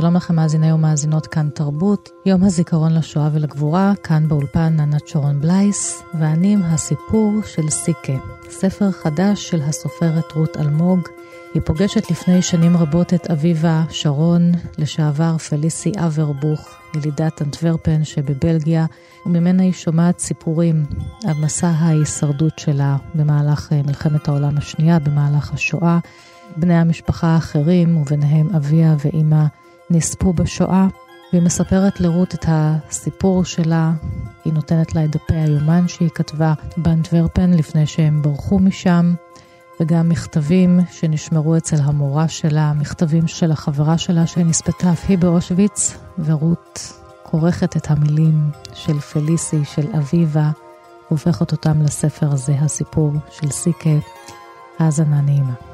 שלום לכם מאזיני ומאזינות כאן תרבות, יום הזיכרון לשואה ולגבורה, כאן באולפן ענת שרון בלייס, ואני עם הסיפור של סיקה, ספר חדש של הסופרת רות אלמוג. היא פוגשת לפני שנים רבות את אביבה שרון, לשעבר פליסי אברבוך, ילידת אנטוורפן שבבלגיה, וממנה היא שומעת סיפורים על מסע ההישרדות שלה במהלך אה, מלחמת העולם השנייה, במהלך השואה. בני המשפחה האחרים, וביניהם אביה ואימה, נספו בשואה, והיא מספרת לרות את הסיפור שלה. היא נותנת לה את דפי היומן שהיא כתבה באנטוורפן לפני שהם ברחו משם, וגם מכתבים שנשמרו אצל המורה שלה, מכתבים של החברה שלה שנספתה אף היא באושוויץ, ורות כורכת את המילים של פליסי, של אביבה, והופכת אותם לספר הזה, הסיפור של סיקה. האזנה נעימה.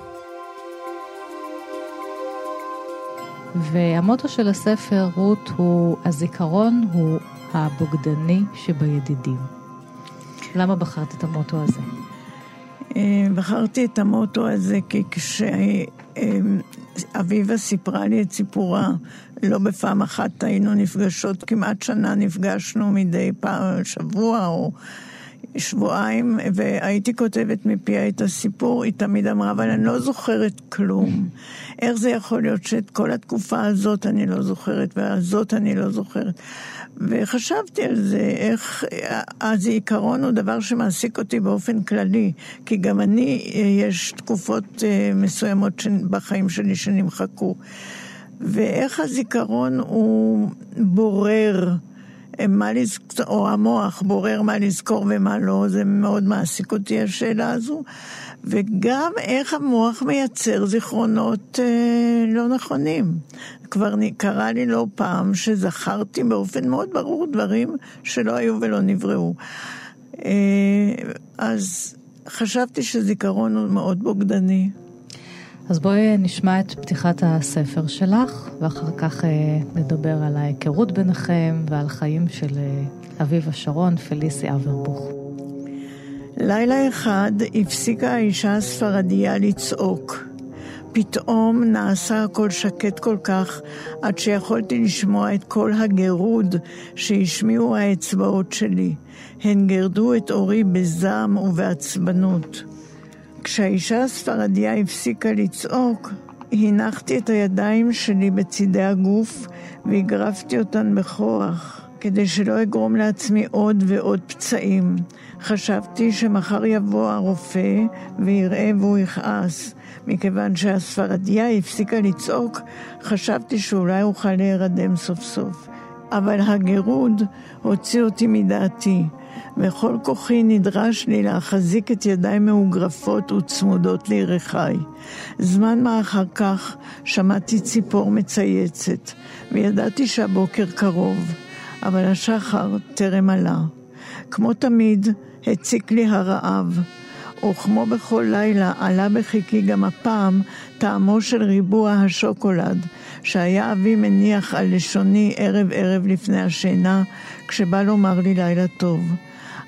והמוטו של הספר, רות, הוא הזיכרון הוא הבוגדני שבידידים. למה בחרת את המוטו הזה? אה, בחרתי את המוטו הזה כי כשאביבה סיפרה לי את סיפורה, לא בפעם אחת היינו נפגשות, כמעט שנה נפגשנו מדי פעם, שבוע או שבועיים, והייתי כותבת מפיה את הסיפור, היא תמיד אמרה, אבל אני לא זוכרת כלום. איך זה יכול להיות שאת כל התקופה הזאת אני לא זוכרת, והזאת אני לא זוכרת? וחשבתי על זה, איך הזיכרון הוא דבר שמעסיק אותי באופן כללי, כי גם אני, יש תקופות אה, מסוימות בחיים שלי שנמחקו. ואיך הזיכרון הוא בורר. מה לזכור, או המוח בורר מה לזכור ומה לא, זה מאוד מעסיק אותי השאלה הזו. וגם איך המוח מייצר זיכרונות אה, לא נכונים. כבר קרה לי לא פעם שזכרתי באופן מאוד ברור דברים שלא היו ולא נבראו. אה, אז חשבתי שזיכרון הוא מאוד בוגדני. אז בואי נשמע את פתיחת הספר שלך, ואחר כך אה, נדבר על ההיכרות ביניכם ועל חיים של אה, אביבה שרון, פליסי אברבוך. לילה אחד הפסיקה האישה הספרדיה לצעוק. פתאום נעשה הכל שקט כל כך, עד שיכולתי לשמוע את כל הגירוד שהשמיעו האצבעות שלי. הן גירדו את אורי בזעם ובעצבנות. כשהאישה הספרדיה הפסיקה לצעוק, הנחתי את הידיים שלי בצידי הגוף והגרפתי אותן בכוח, כדי שלא אגרום לעצמי עוד ועוד פצעים. חשבתי שמחר יבוא הרופא ויראה והוא יכעס. מכיוון שהספרדיה הפסיקה לצעוק, חשבתי שאולי אוכל להירדם סוף סוף. אבל הגירוד הוציא אותי מדעתי. וכל כוחי נדרש לי להחזיק את ידיי מאוגרפות וצמודות לירכיי. זמן מה אחר כך שמעתי ציפור מצייצת, וידעתי שהבוקר קרוב, אבל השחר טרם עלה. כמו תמיד, הציק לי הרעב, וכמו בכל לילה עלה בחיקי גם הפעם טעמו של ריבוע השוקולד, שהיה אבי מניח על לשוני ערב ערב לפני השינה, כשבא לומר לי לילה טוב.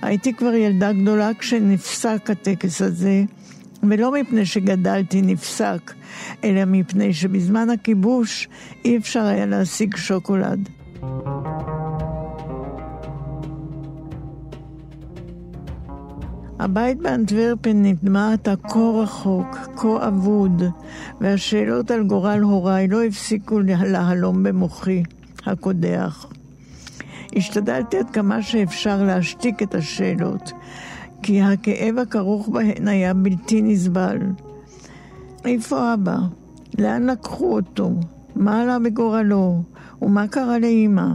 הייתי כבר ילדה גדולה כשנפסק הטקס הזה, ולא מפני שגדלתי נפסק, אלא מפני שבזמן הכיבוש אי אפשר היה להשיג שוקולד. הבית באנטוורפן נדמה עתה כה רחוק, כה אבוד, והשאלות על גורל הוריי לא הפסיקו להלום במוחי הקודח. השתדלתי עד כמה שאפשר להשתיק את השאלות, כי הכאב הכרוך בהן היה בלתי נסבל. איפה אבא? לאן לקחו אותו? מה עלה בגורלו? ומה קרה לאימא?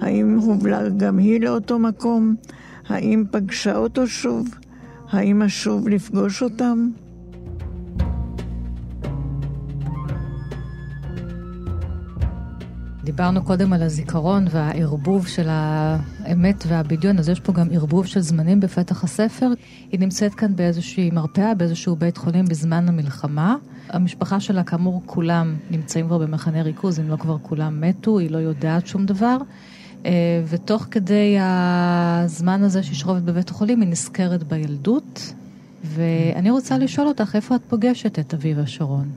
האם הובלה גם היא לאותו מקום? האם פגשה אותו שוב? האם אשוב לפגוש אותם? דיברנו קודם על הזיכרון והערבוב של האמת והבדיון, אז יש פה גם ערבוב של זמנים בפתח הספר. היא נמצאת כאן באיזושהי מרפאה, באיזשהו בית חולים בזמן המלחמה, המשפחה שלה, כאמור, כולם נמצאים כבר במחנה ריכוז, אם לא כבר כולם מתו, היא לא יודעת שום דבר. אה, ותוך כדי הזמן הזה שהיא שוכבת בבית החולים, היא נזכרת בילדות. ואני רוצה לשאול אותך, איפה את פוגשת את אביבה שרון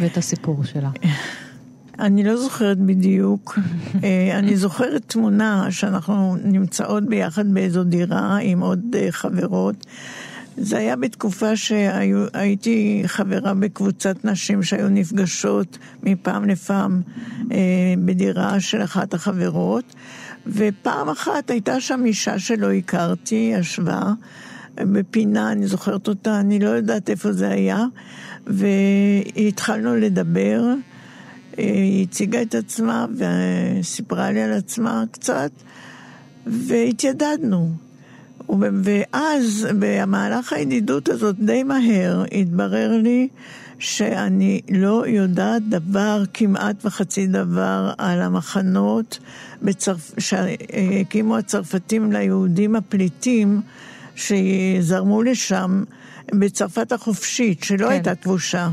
ואת הסיפור שלה? אני לא זוכרת בדיוק. אה, אני זוכרת תמונה שאנחנו נמצאות ביחד באיזו דירה עם עוד אה, חברות. זה היה בתקופה שהייתי חברה בקבוצת נשים שהיו נפגשות מפעם לפעם אה, בדירה של אחת החברות, ופעם אחת הייתה שם אישה שלא הכרתי, ישבה בפינה, אני זוכרת אותה, אני לא יודעת איפה זה היה, והתחלנו לדבר. היא הציגה את עצמה וסיפרה לי על עצמה קצת, והתיידדנו. ואז, במהלך הידידות הזאת, די מהר, התברר לי שאני לא יודעת דבר, כמעט וחצי דבר, על המחנות בצרפ... שהקימו הצרפתים ליהודים הפליטים שזרמו לשם בצרפת החופשית, שלא כן. הייתה כבושה.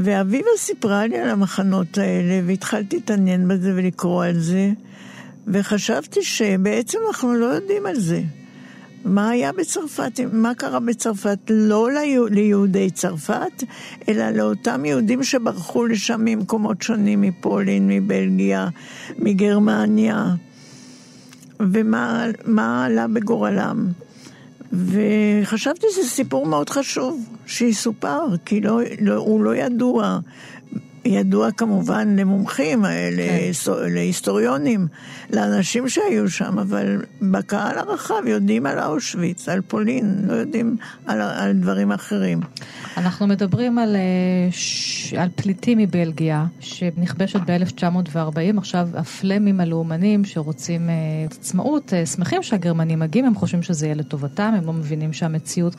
ואביבה סיפרה לי על המחנות האלה, והתחלתי להתעניין בזה ולקרוא על זה, וחשבתי שבעצם אנחנו לא יודעים על זה. מה היה בצרפת, מה קרה בצרפת, לא ליהודי צרפת, אלא לאותם יהודים שברחו לשם ממקומות שונים, מפולין, מבלגיה, מגרמניה, ומה עלה בגורלם. וחשבתי שזה סיפור מאוד חשוב שיסופר, כי לא, לא, הוא לא ידוע. ידוע כמובן למומחים, כן. להיסטוריונים, לאנשים שהיו שם, אבל בקהל הרחב יודעים על אושוויץ, על פולין, לא יודעים על, על דברים אחרים. אנחנו מדברים על, אה, על פליטים מבלגיה, שנכבשת ב-1940, עכשיו הפלמים הלאומנים שרוצים אה, עצמאות, אה, שמחים שהגרמנים מגיעים, הם חושבים שזה יהיה לטובתם, הם לא מבינים שהמציאות...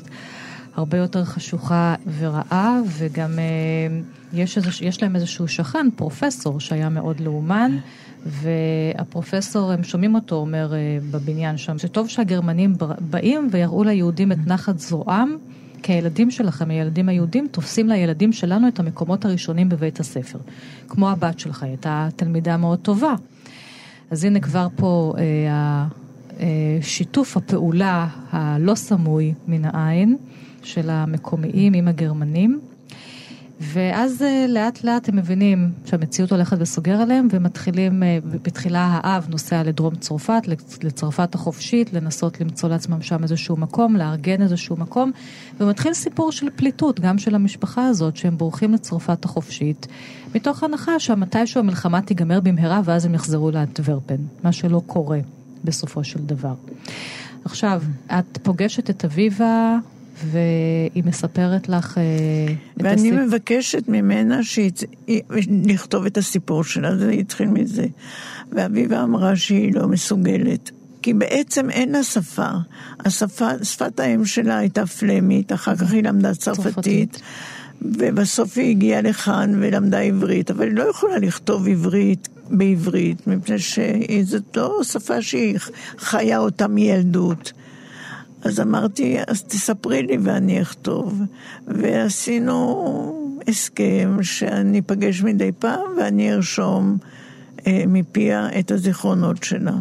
הרבה יותר חשוכה ורעה, וגם יש, איזוש, יש להם איזשהו שכן, פרופסור, שהיה מאוד לאומן, והפרופסור, הם שומעים אותו אומר אה, בבניין שם, שטוב שהגרמנים באים ויראו ליהודים את נחת זרועם. כי הילדים שלכם, הילדים היהודים, תופסים לילדים שלנו את המקומות הראשונים בבית הספר. כמו הבת שלך, היא הייתה תלמידה מאוד טובה. אז הנה כבר פה אה, אה, שיתוף הפעולה הלא סמוי מן העין של המקומיים עם הגרמנים. ואז אה, לאט לאט הם מבינים שהמציאות הולכת וסוגר עליהם, ומתחילים, אה, בתחילה האב נוסע לדרום צרפת, לצרפת החופשית, לנסות למצוא לעצמם שם איזשהו מקום, לארגן איזשהו מקום, ומתחיל סיפור של פליטות, גם של המשפחה הזאת, שהם בורחים לצרפת החופשית, מתוך הנחה שמתישהו המלחמה תיגמר במהרה ואז הם יחזרו לאנטוורפן, מה שלא קורה בסופו של דבר. עכשיו, את פוגשת את אביבה והיא מספרת לך אה, את הסיפור. ואני מבקשת ממנה לכתוב את הסיפור שלה, זה התחיל מזה. ואביבה אמרה שהיא לא מסוגלת. כי בעצם אין לה שפה. השפה, שפת האם שלה הייתה פלמית, אחר כך היא למדה. צרפתית. ובסוף היא הגיעה לכאן ולמדה עברית, אבל היא לא יכולה לכתוב עברית בעברית, מפני שזאת לא שפה שהיא חיה אותה מילדות. אז אמרתי, אז תספרי לי ואני אכתוב. ועשינו הסכם שאני אפגש מדי פעם ואני ארשום אה, מפיה את הזיכרונות שלה.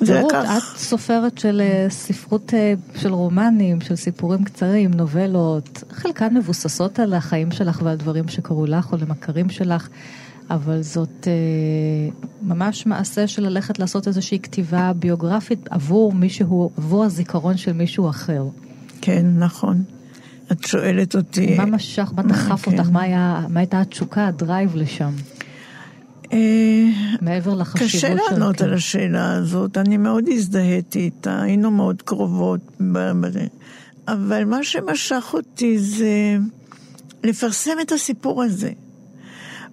רות, לקח... את סופרת של אה, ספרות אה, של רומנים, של סיפורים קצרים, נובלות, חלקן מבוססות על החיים שלך ועל דברים שקרו לך או למכרים שלך. אבל זאת אה, ממש מעשה של ללכת לעשות איזושהי כתיבה ביוגרפית עבור מישהו, עבור הזיכרון של מישהו אחר. כן, נכון. את שואלת אותי... מה משך, מה דחף כן. אותך, מה, היה, מה הייתה התשוקה, הדרייב לשם? אה, מעבר לחשיבות של... קשה לענות כן. על השאלה הזאת, אני מאוד הזדהיתי איתה, היינו מאוד קרובות. אבל מה שמשך אותי זה לפרסם את הסיפור הזה.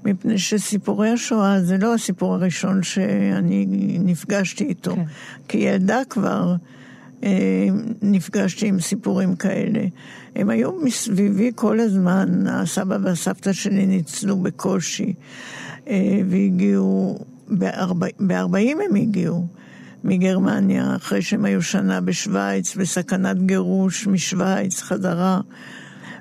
מפני שסיפורי השואה זה לא הסיפור הראשון שאני נפגשתי איתו. כן. כילדה כבר אה, נפגשתי עם סיפורים כאלה. הם היו מסביבי כל הזמן, הסבא והסבתא שלי ניצלו בקושי, אה, והגיעו, ב-40 הם הגיעו. מגרמניה, אחרי שהם היו שנה בשוויץ, בסכנת גירוש משוויץ, חזרה.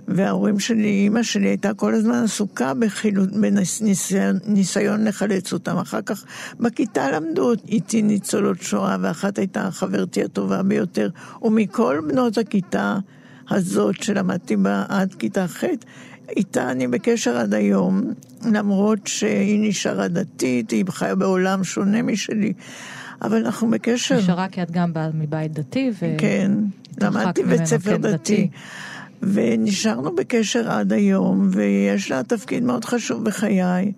וההורים שלי, אימא שלי הייתה כל הזמן עסוקה בחילוט, בניסיון ניסיון לחלץ אותם. אחר כך בכיתה למדו איתי ניצולות שואה, ואחת הייתה חברתי הטובה ביותר. ומכל בנות הכיתה הזאת שלמדתי בה עד כיתה ח', איתה אני בקשר עד היום, למרות שהיא נשארה דתית, היא חיה בעולם שונה משלי. אבל אנחנו בקשר. נשארה כי את גם באה מבית דתי, ו... כן, למדתי בית ספר דתי. דתי. ונשארנו בקשר עד היום, ויש לה תפקיד מאוד חשוב בחיי.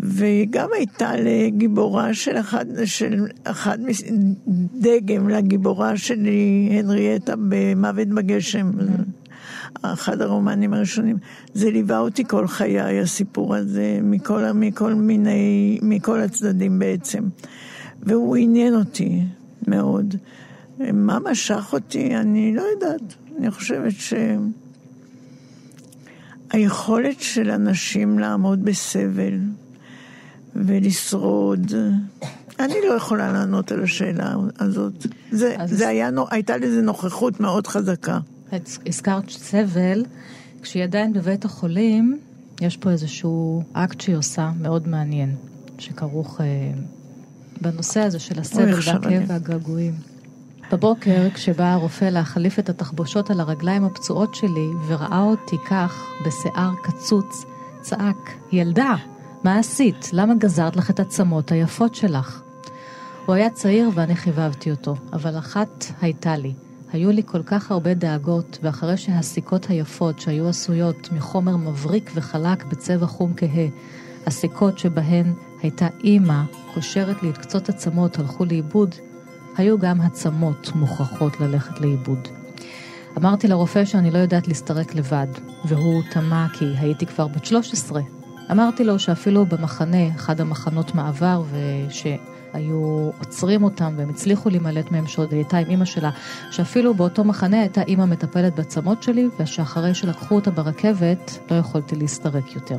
והיא גם הייתה לגיבורה של אחד, של אחד דגם לגיבורה שלי, הנריאטה במוות בגשם. אחד הרומנים הראשונים. זה ליווה אותי כל חיי, הסיפור הזה, מכל, מכל מיני, מכל הצדדים בעצם. והוא עניין אותי מאוד. מה משך אותי, אני לא יודעת. אני חושבת שהיכולת של אנשים לעמוד בסבל ולשרוד, אני לא יכולה לענות על השאלה הזאת. זה, אז... זה היה, הייתה לזה נוכחות מאוד חזקה. הזכרת סבל, כשהיא עדיין בבית החולים, יש פה איזשהו אקט שהיא עושה מאוד מעניין, שכרוך אה, בנושא הזה של הסבל והכאב והגעגועים. בבוקר, כשבא הרופא להחליף את התחבושות על הרגליים הפצועות שלי, וראה אותי כך, בשיער קצוץ, צעק, ילדה, מה עשית? למה גזרת לך את הצמות היפות שלך? הוא היה צעיר ואני חיבבתי אותו, אבל אחת הייתה לי. היו לי כל כך הרבה דאגות, ואחרי שהסיכות היפות שהיו עשויות מחומר מבריק וחלק בצבע חום כהה, הסיכות שבהן הייתה אימא קושרת לי את קצות עצמות הלכו לאיבוד, היו גם עצמות מוכרחות ללכת לאיבוד. אמרתי לרופא שאני לא יודעת להסתרק לבד, והוא תמה כי הייתי כבר בת 13. אמרתי לו שאפילו במחנה, אחד המחנות מעבר, ושהיו עוצרים אותם והם הצליחו להימלט מהם שעוד הייתה עם אימא שלה, שאפילו באותו מחנה הייתה אימא מטפלת בעצמות שלי, ושאחרי שלקחו אותה ברכבת, לא יכולתי להסתרק יותר.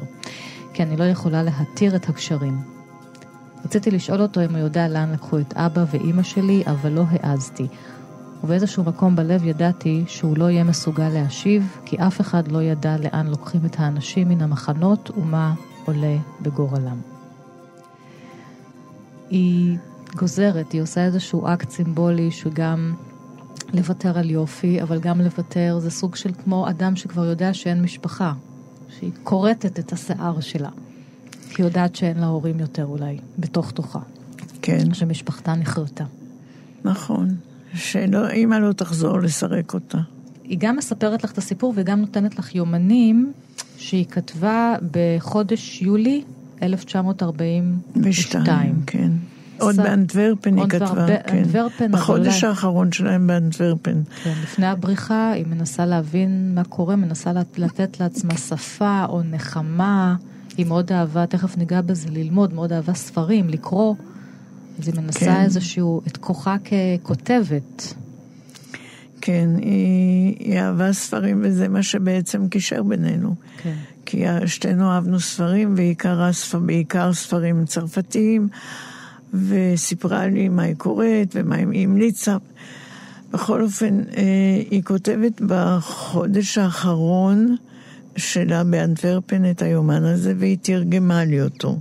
כי אני לא יכולה להתיר את הקשרים. רציתי לשאול אותו אם הוא יודע לאן לקחו את אבא ואימא שלי, אבל לא העזתי. ובאיזשהו מקום בלב ידעתי שהוא לא יהיה מסוגל להשיב, כי אף אחד לא ידע לאן לוקחים את האנשים מן המחנות ומה עולה בגורלם. היא גוזרת, היא עושה איזשהו אקט סימבולי שגם לוותר על יופי, אבל גם לוותר זה סוג של כמו אדם שכבר יודע שאין משפחה, שהיא כורתת את השיער שלה. כי יודעת שאין לה הורים יותר אולי, בתוך תוכה. כן. שמשפחתה נחרטה. נכון. שאימא לא תחזור לסרק אותה. היא גם מספרת לך את הסיפור וגם נותנת לך יומנים שהיא כתבה בחודש יולי 1942. כן. עוד באנטוורפן היא כתבה, כן. בחודש האחרון שלהם באנטוורפן. כן, לפני הבריחה היא מנסה להבין מה קורה, מנסה לתת לעצמה שפה או נחמה. היא מאוד אהבה, תכף ניגע בזה, ללמוד, מאוד אהבה ספרים, לקרוא. אז היא מנסה כן. איזשהו, את כוחה ככותבת. כן, היא, היא אהבה ספרים וזה מה שבעצם קישר בינינו. כן. כי שתינו אהבנו ספרים, בעיקר, בעיקר ספרים צרפתיים, וסיפרה לי מה היא קוראת ומה היא המליצה. בכל אופן, אה, היא כותבת בחודש האחרון שלה באנטוורפן את היומן הזה, והיא תרגמה לי אותו.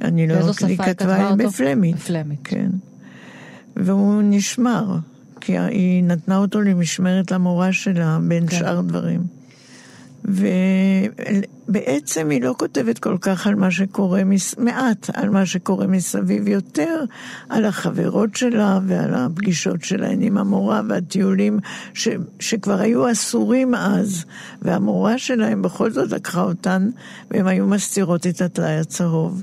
אני לא... היא כתבה אותו? בפלמית. בפלמית. כן. והוא נשמר, כי היא נתנה אותו למשמרת למורה שלה, בין כן. שאר דברים. ובעצם היא לא כותבת כל כך על מה שקורה, מעט על מה שקורה מסביב, יותר על החברות שלה ועל הפגישות שלהן עם המורה והטיולים ש, שכבר היו אסורים אז, והמורה שלהם בכל זאת לקחה אותן, והן היו מסתירות את הטלאי הצהוב.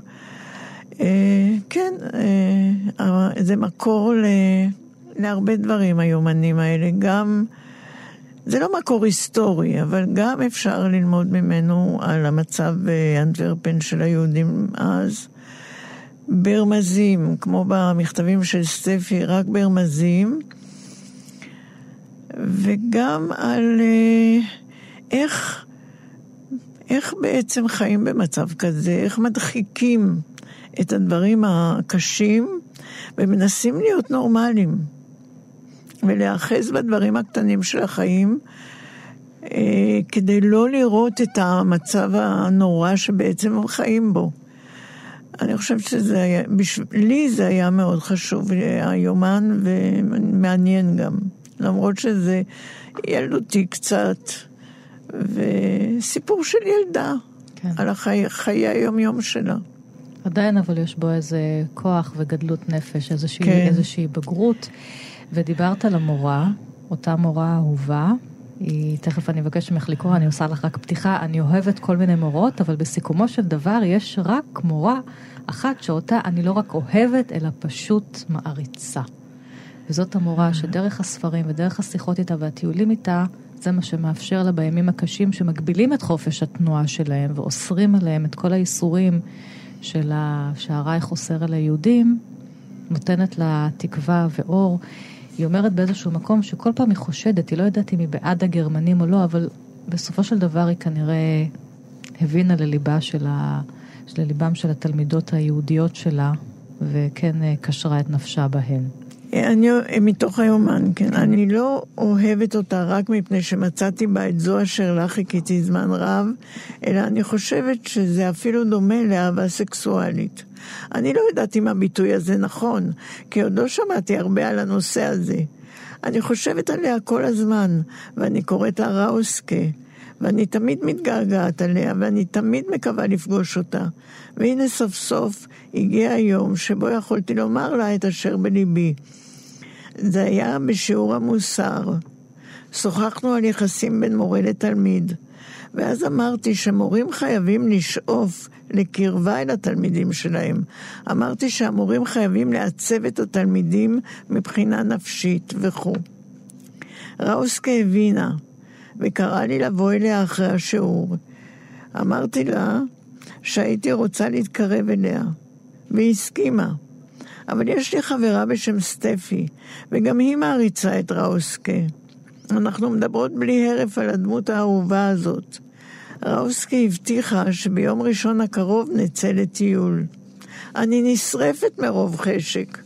אה, כן, אה, זה מקור להרבה דברים, היומנים האלה, גם... זה לא מקור היסטורי, אבל גם אפשר ללמוד ממנו על המצב באנטוורפן של היהודים אז. ברמזים, כמו במכתבים של סטפי, רק ברמזים, וגם על אה, איך, איך בעצם חיים במצב כזה, איך מדחיקים את הדברים הקשים ומנסים להיות נורמליים. ולהיאחז בדברים הקטנים של החיים, אה, כדי לא לראות את המצב הנורא שבעצם הם חיים בו. אני חושבת שזה היה, בשבילי זה היה מאוד חשוב, היומן, ומעניין גם. למרות שזה ילדותי קצת, וסיפור של ילדה, כן. על החיי, חיי היום-יום שלה. עדיין אבל יש בו איזה כוח וגדלות נפש, איזושהי, כן. איזושהי בגרות. ודיברת על המורה, אותה מורה אהובה, היא, תכף אני אבקש ממך לקרוא, אני עושה לך רק פתיחה, אני אוהבת כל מיני מורות, אבל בסיכומו של דבר יש רק מורה אחת שאותה אני לא רק אוהבת, אלא פשוט מעריצה. וזאת המורה שדרך הספרים ודרך השיחות איתה והטיולים איתה, זה מה שמאפשר לה בימים הקשים שמגבילים את חופש התנועה שלהם ואוסרים עליהם את כל האיסורים של. שהרייך אוסר על היהודים, נותנת לה תקווה ואור. היא אומרת באיזשהו מקום שכל פעם היא חושדת, היא לא יודעת אם היא בעד הגרמנים או לא, אבל בסופו של דבר היא כנראה הבינה לליבה של ה... לליבם של התלמידות היהודיות שלה, וכן אה, קשרה את נפשה בהן. אני, מתוך היומן, כן. אני לא אוהבת אותה רק מפני שמצאתי בה את זו אשר לה חיכיתי זמן רב, אלא אני חושבת שזה אפילו דומה לאהבה סקסואלית. אני לא יודעת אם הביטוי הזה נכון, כי עוד לא שמעתי הרבה על הנושא הזה. אני חושבת עליה כל הזמן, ואני קוראת לה ראוסקה, ואני תמיד מתגעגעת עליה, ואני תמיד מקווה לפגוש אותה. והנה סוף סוף הגיע היום שבו יכולתי לומר לה את אשר בליבי. זה היה בשיעור המוסר. שוחחנו על יחסים בין מורה לתלמיד, ואז אמרתי שמורים חייבים לשאוף לקרבה אל התלמידים שלהם. אמרתי שהמורים חייבים לעצב את התלמידים מבחינה נפשית וכו'. ראוסקה הבינה, וקראה לי לבוא אליה אחרי השיעור. אמרתי לה שהייתי רוצה להתקרב אליה, והיא הסכימה. אבל יש לי חברה בשם סטפי, וגם היא מעריצה את ראוסקה. אנחנו מדברות בלי הרף על הדמות האהובה הזאת. ראוסקי הבטיחה שביום ראשון הקרוב נצא לטיול. אני נשרפת מרוב חשק,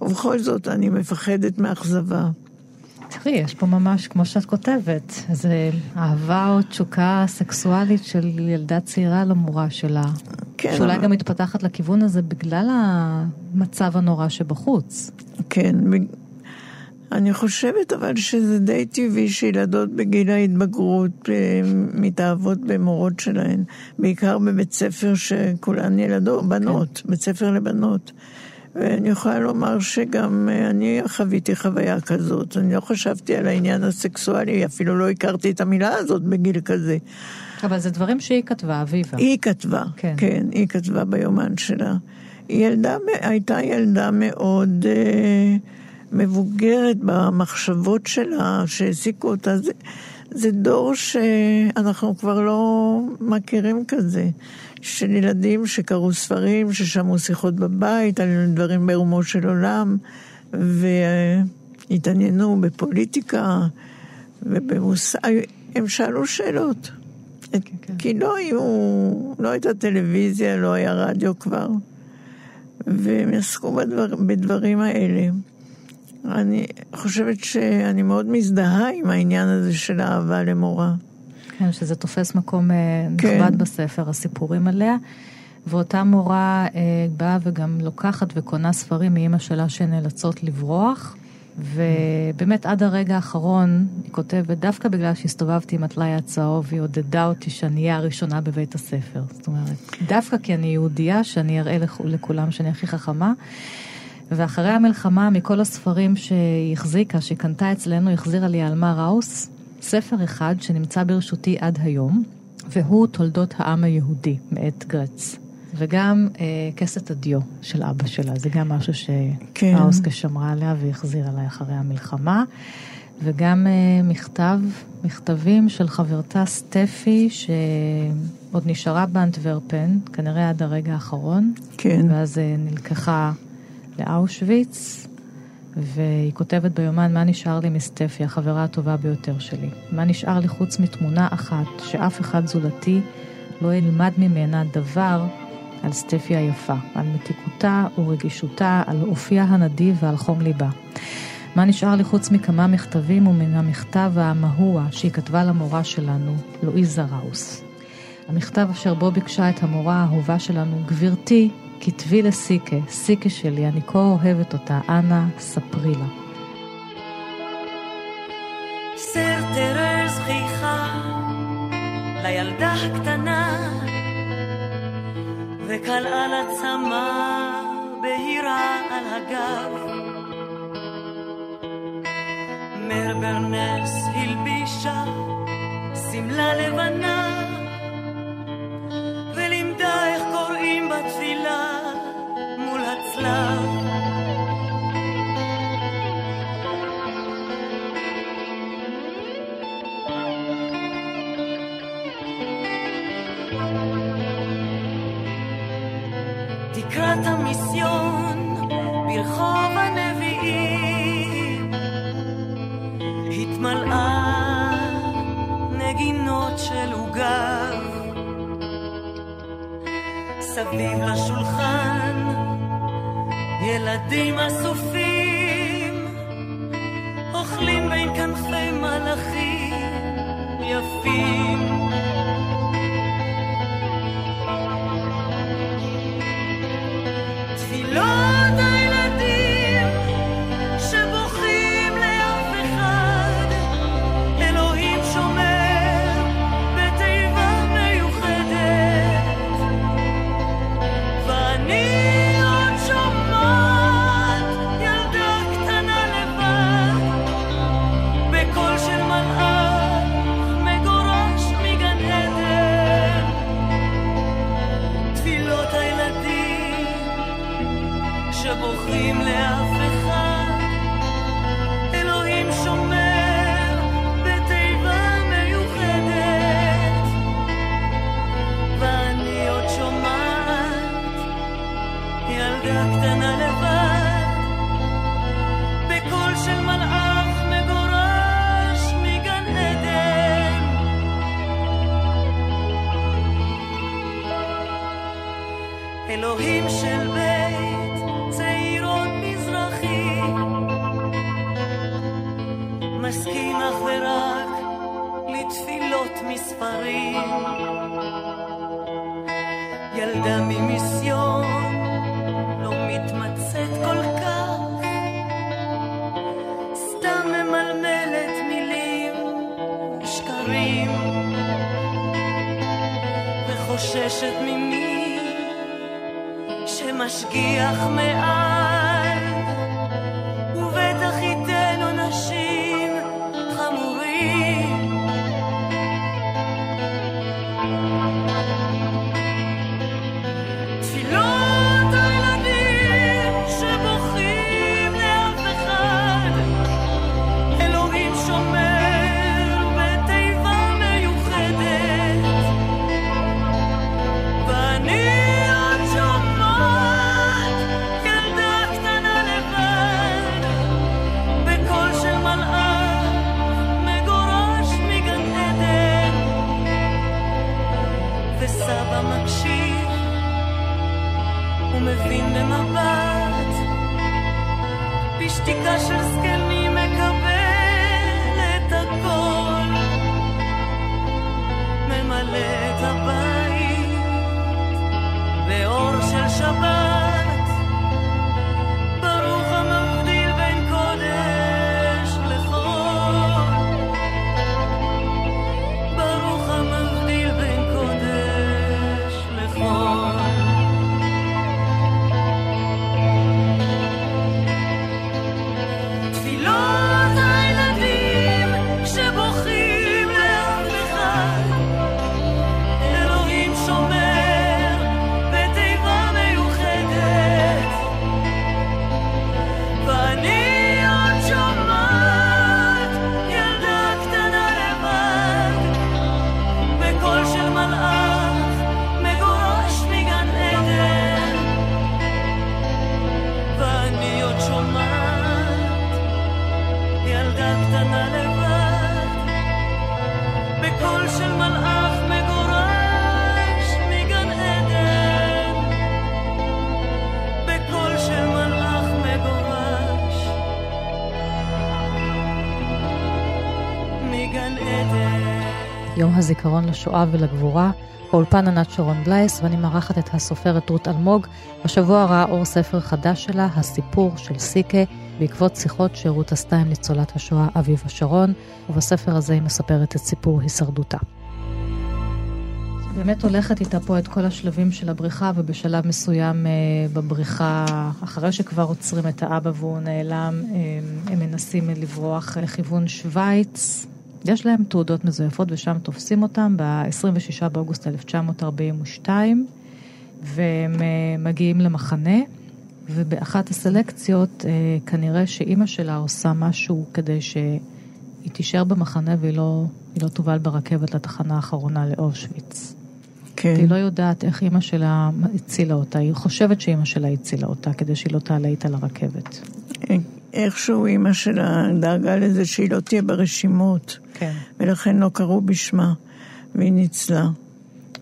ובכל זאת אני מפחדת מאכזבה. תראי, יש פה ממש, כמו שאת כותבת, זה אהבה או תשוקה סקסואלית של ילדה צעירה למורה שלה. כן. שאולי אבל... גם מתפתחת לכיוון הזה בגלל המצב הנורא שבחוץ. כן, אני חושבת אבל שזה די טבעי שילדות בגיל ההתבגרות אה, מתאהבות במורות שלהן, בעיקר בבית ספר שכולן ילדות, בנות, כן. בית ספר לבנות. ואני יכולה לומר שגם אה, אני חוויתי חוויה כזאת. אני לא חשבתי על העניין הסקסואלי, אפילו לא הכרתי את המילה הזאת בגיל כזה. אבל זה דברים שהיא כתבה, אביבה. היא כתבה, כן, כן היא כתבה ביומן שלה. היא ילדה, הייתה ילדה מאוד אה, מבוגרת במחשבות שלה, שהעסיקו אותה. זה, זה דור שאנחנו כבר לא מכירים כזה. של ילדים שקראו ספרים, ששמעו שיחות בבית על דברים ברומו של עולם, והתעניינו בפוליטיקה ובמושג. הם שאלו שאלות. כן, כן. כי לא היו, לא הייתה טלוויזיה, לא היה רדיו כבר. והם עסקו בדבר, בדברים האלה. אני חושבת שאני מאוד מזדהה עם העניין הזה של אהבה למורה. כן, שזה תופס מקום אה, כן. נכבד בספר, הסיפורים עליה. ואותה מורה אה, באה וגם לוקחת וקונה ספרים מאימא שלה שנאלצות לברוח. ובאמת עד הרגע האחרון, היא כותבת, דווקא בגלל שהסתובבתי עם הטלאי הצהוב, היא עודדה אותי שאני אהיה הראשונה בבית הספר. זאת אומרת, דווקא כי אני יהודייה, שאני אראה לכולם שאני הכי חכמה. ואחרי המלחמה, מכל הספרים שהיא החזיקה, שהיא קנתה אצלנו, החזירה לי עלמה ראוס, ספר אחד שנמצא ברשותי עד היום, והוא תולדות העם היהודי, מאת גרץ. וגם אה, כסת הדיו של אבא שלה, זה גם משהו שהאוסקה כן. שמרה עליה והחזירה לה אחרי המלחמה. וגם אה, מכתב, מכתבים של חברתה סטפי, שעוד נשארה באנטוורפן, כנראה עד הרגע האחרון. כן. ואז אה, נלקחה לאושוויץ, והיא כותבת ביומן, מה נשאר לי מסטפי, החברה הטובה ביותר שלי? מה נשאר לי חוץ מתמונה אחת, שאף אחד זולתי לא ילמד ממנה דבר על סטפי היפה, על מתיקותה ורגישותה, על אופייה הנדיב ועל חום ליבה. מה נשאר לי חוץ מכמה מכתבים ומן המכתב המהוע שהיא כתבה למורה שלנו, לואיזה ראוס. המכתב אשר בו ביקשה את המורה האהובה שלנו, גברתי, כתבי לסיקה, סיקה שלי, אני כה אוהבת אותה, אנא, ספרי לה. סרטר זכיחה לילדה הקטנה וקל על הצמא בהירה על הגב. מר ברנס הלבישה שמלה לבנה ולימדה איך קוראים בתפילה מול הצלב תקרת המיסיון ברחוב הנביאים. התמלאה נגינות של עוגב. סביב לשולחן ילדים אסופים. אוכלים בין כנפי מלאכים יפים ושקרים וחוששת ממי שמשגיח מעל, יום הזיכרון לשואה ולגבורה. באולפן ענת שרון בלייס, ואני מארחת את הסופרת רות אלמוג. בשבוע ראה אור ספר חדש שלה, הסיפור של סיקה, בעקבות שיחות שרות עשתה עם ניצולת השואה אביבה שרון, ובספר הזה היא מספרת את סיפור הישרדותה. באמת הולכת איתה פה את כל השלבים של הבריחה, ובשלב מסוים אה, בבריחה, אחרי שכבר עוצרים את האבא והוא נעלם, אה, הם מנסים לברוח לכיוון שווייץ. יש להם תעודות מזויפות ושם תופסים אותם ב-26 באוגוסט 1942, והם אה, מגיעים למחנה, ובאחת הסלקציות כנראה שאימא שלה עושה משהו כדי שהיא תישאר במחנה והיא לא, לא תובל ברכבת לתחנה האחרונה לאושוויץ. כן. היא לא יודעת איך אימא שלה הצילה אותה, היא חושבת שאימא שלה הצילה אותה כדי שהיא לא תעלה איתה לרכבת. איכשהו אימא שלה דאגה לזה שהיא לא תהיה ברשימות. כן. ולכן לא קראו בשמה, והיא ניצלה.